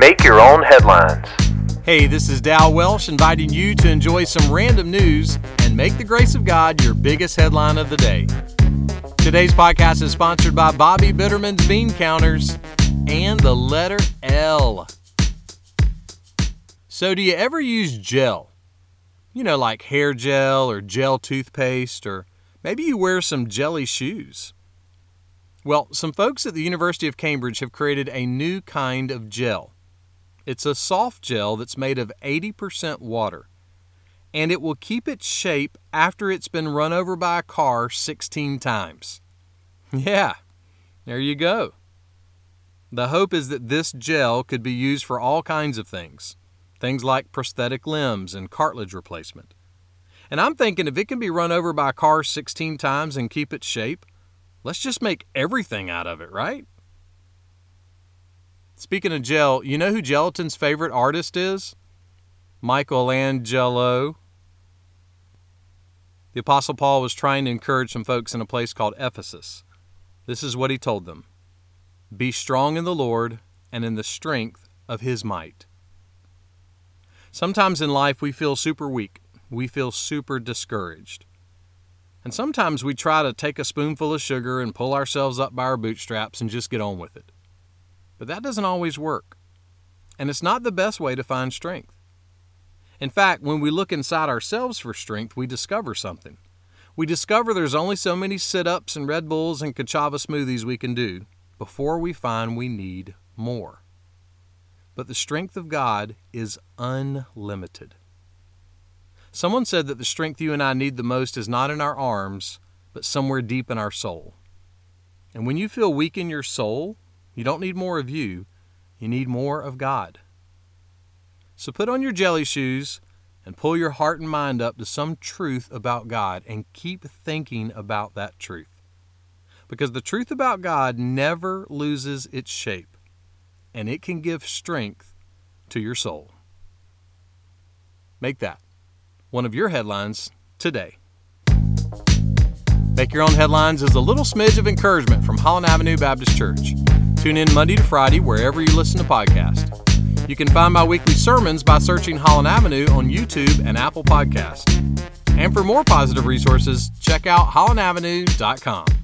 Make your own headlines. Hey, this is Dal Welsh inviting you to enjoy some random news and make the grace of God your biggest headline of the day. Today's podcast is sponsored by Bobby Bitterman's Bean Counters and the letter L. So, do you ever use gel? You know, like hair gel or gel toothpaste, or maybe you wear some jelly shoes. Well, some folks at the University of Cambridge have created a new kind of gel. It's a soft gel that's made of 80% water, and it will keep its shape after it's been run over by a car 16 times. Yeah, there you go. The hope is that this gel could be used for all kinds of things, things like prosthetic limbs and cartilage replacement. And I'm thinking if it can be run over by a car 16 times and keep its shape, let's just make everything out of it, right? Speaking of gel, you know who gelatin's favorite artist is? Michelangelo. The Apostle Paul was trying to encourage some folks in a place called Ephesus. This is what he told them Be strong in the Lord and in the strength of his might. Sometimes in life we feel super weak, we feel super discouraged. And sometimes we try to take a spoonful of sugar and pull ourselves up by our bootstraps and just get on with it. But that doesn't always work. And it's not the best way to find strength. In fact, when we look inside ourselves for strength, we discover something. We discover there's only so many sit ups and Red Bulls and Ka'Chava smoothies we can do before we find we need more. But the strength of God is unlimited. Someone said that the strength you and I need the most is not in our arms, but somewhere deep in our soul. And when you feel weak in your soul, you don't need more of you, you need more of God. So put on your jelly shoes and pull your heart and mind up to some truth about God and keep thinking about that truth. Because the truth about God never loses its shape, and it can give strength to your soul. Make that one of your headlines today. Make Your Own Headlines is a little smidge of encouragement from Holland Avenue Baptist Church. Tune in Monday to Friday wherever you listen to podcasts. You can find my weekly sermons by searching Holland Avenue on YouTube and Apple Podcasts. And for more positive resources, check out hollandavenue.com.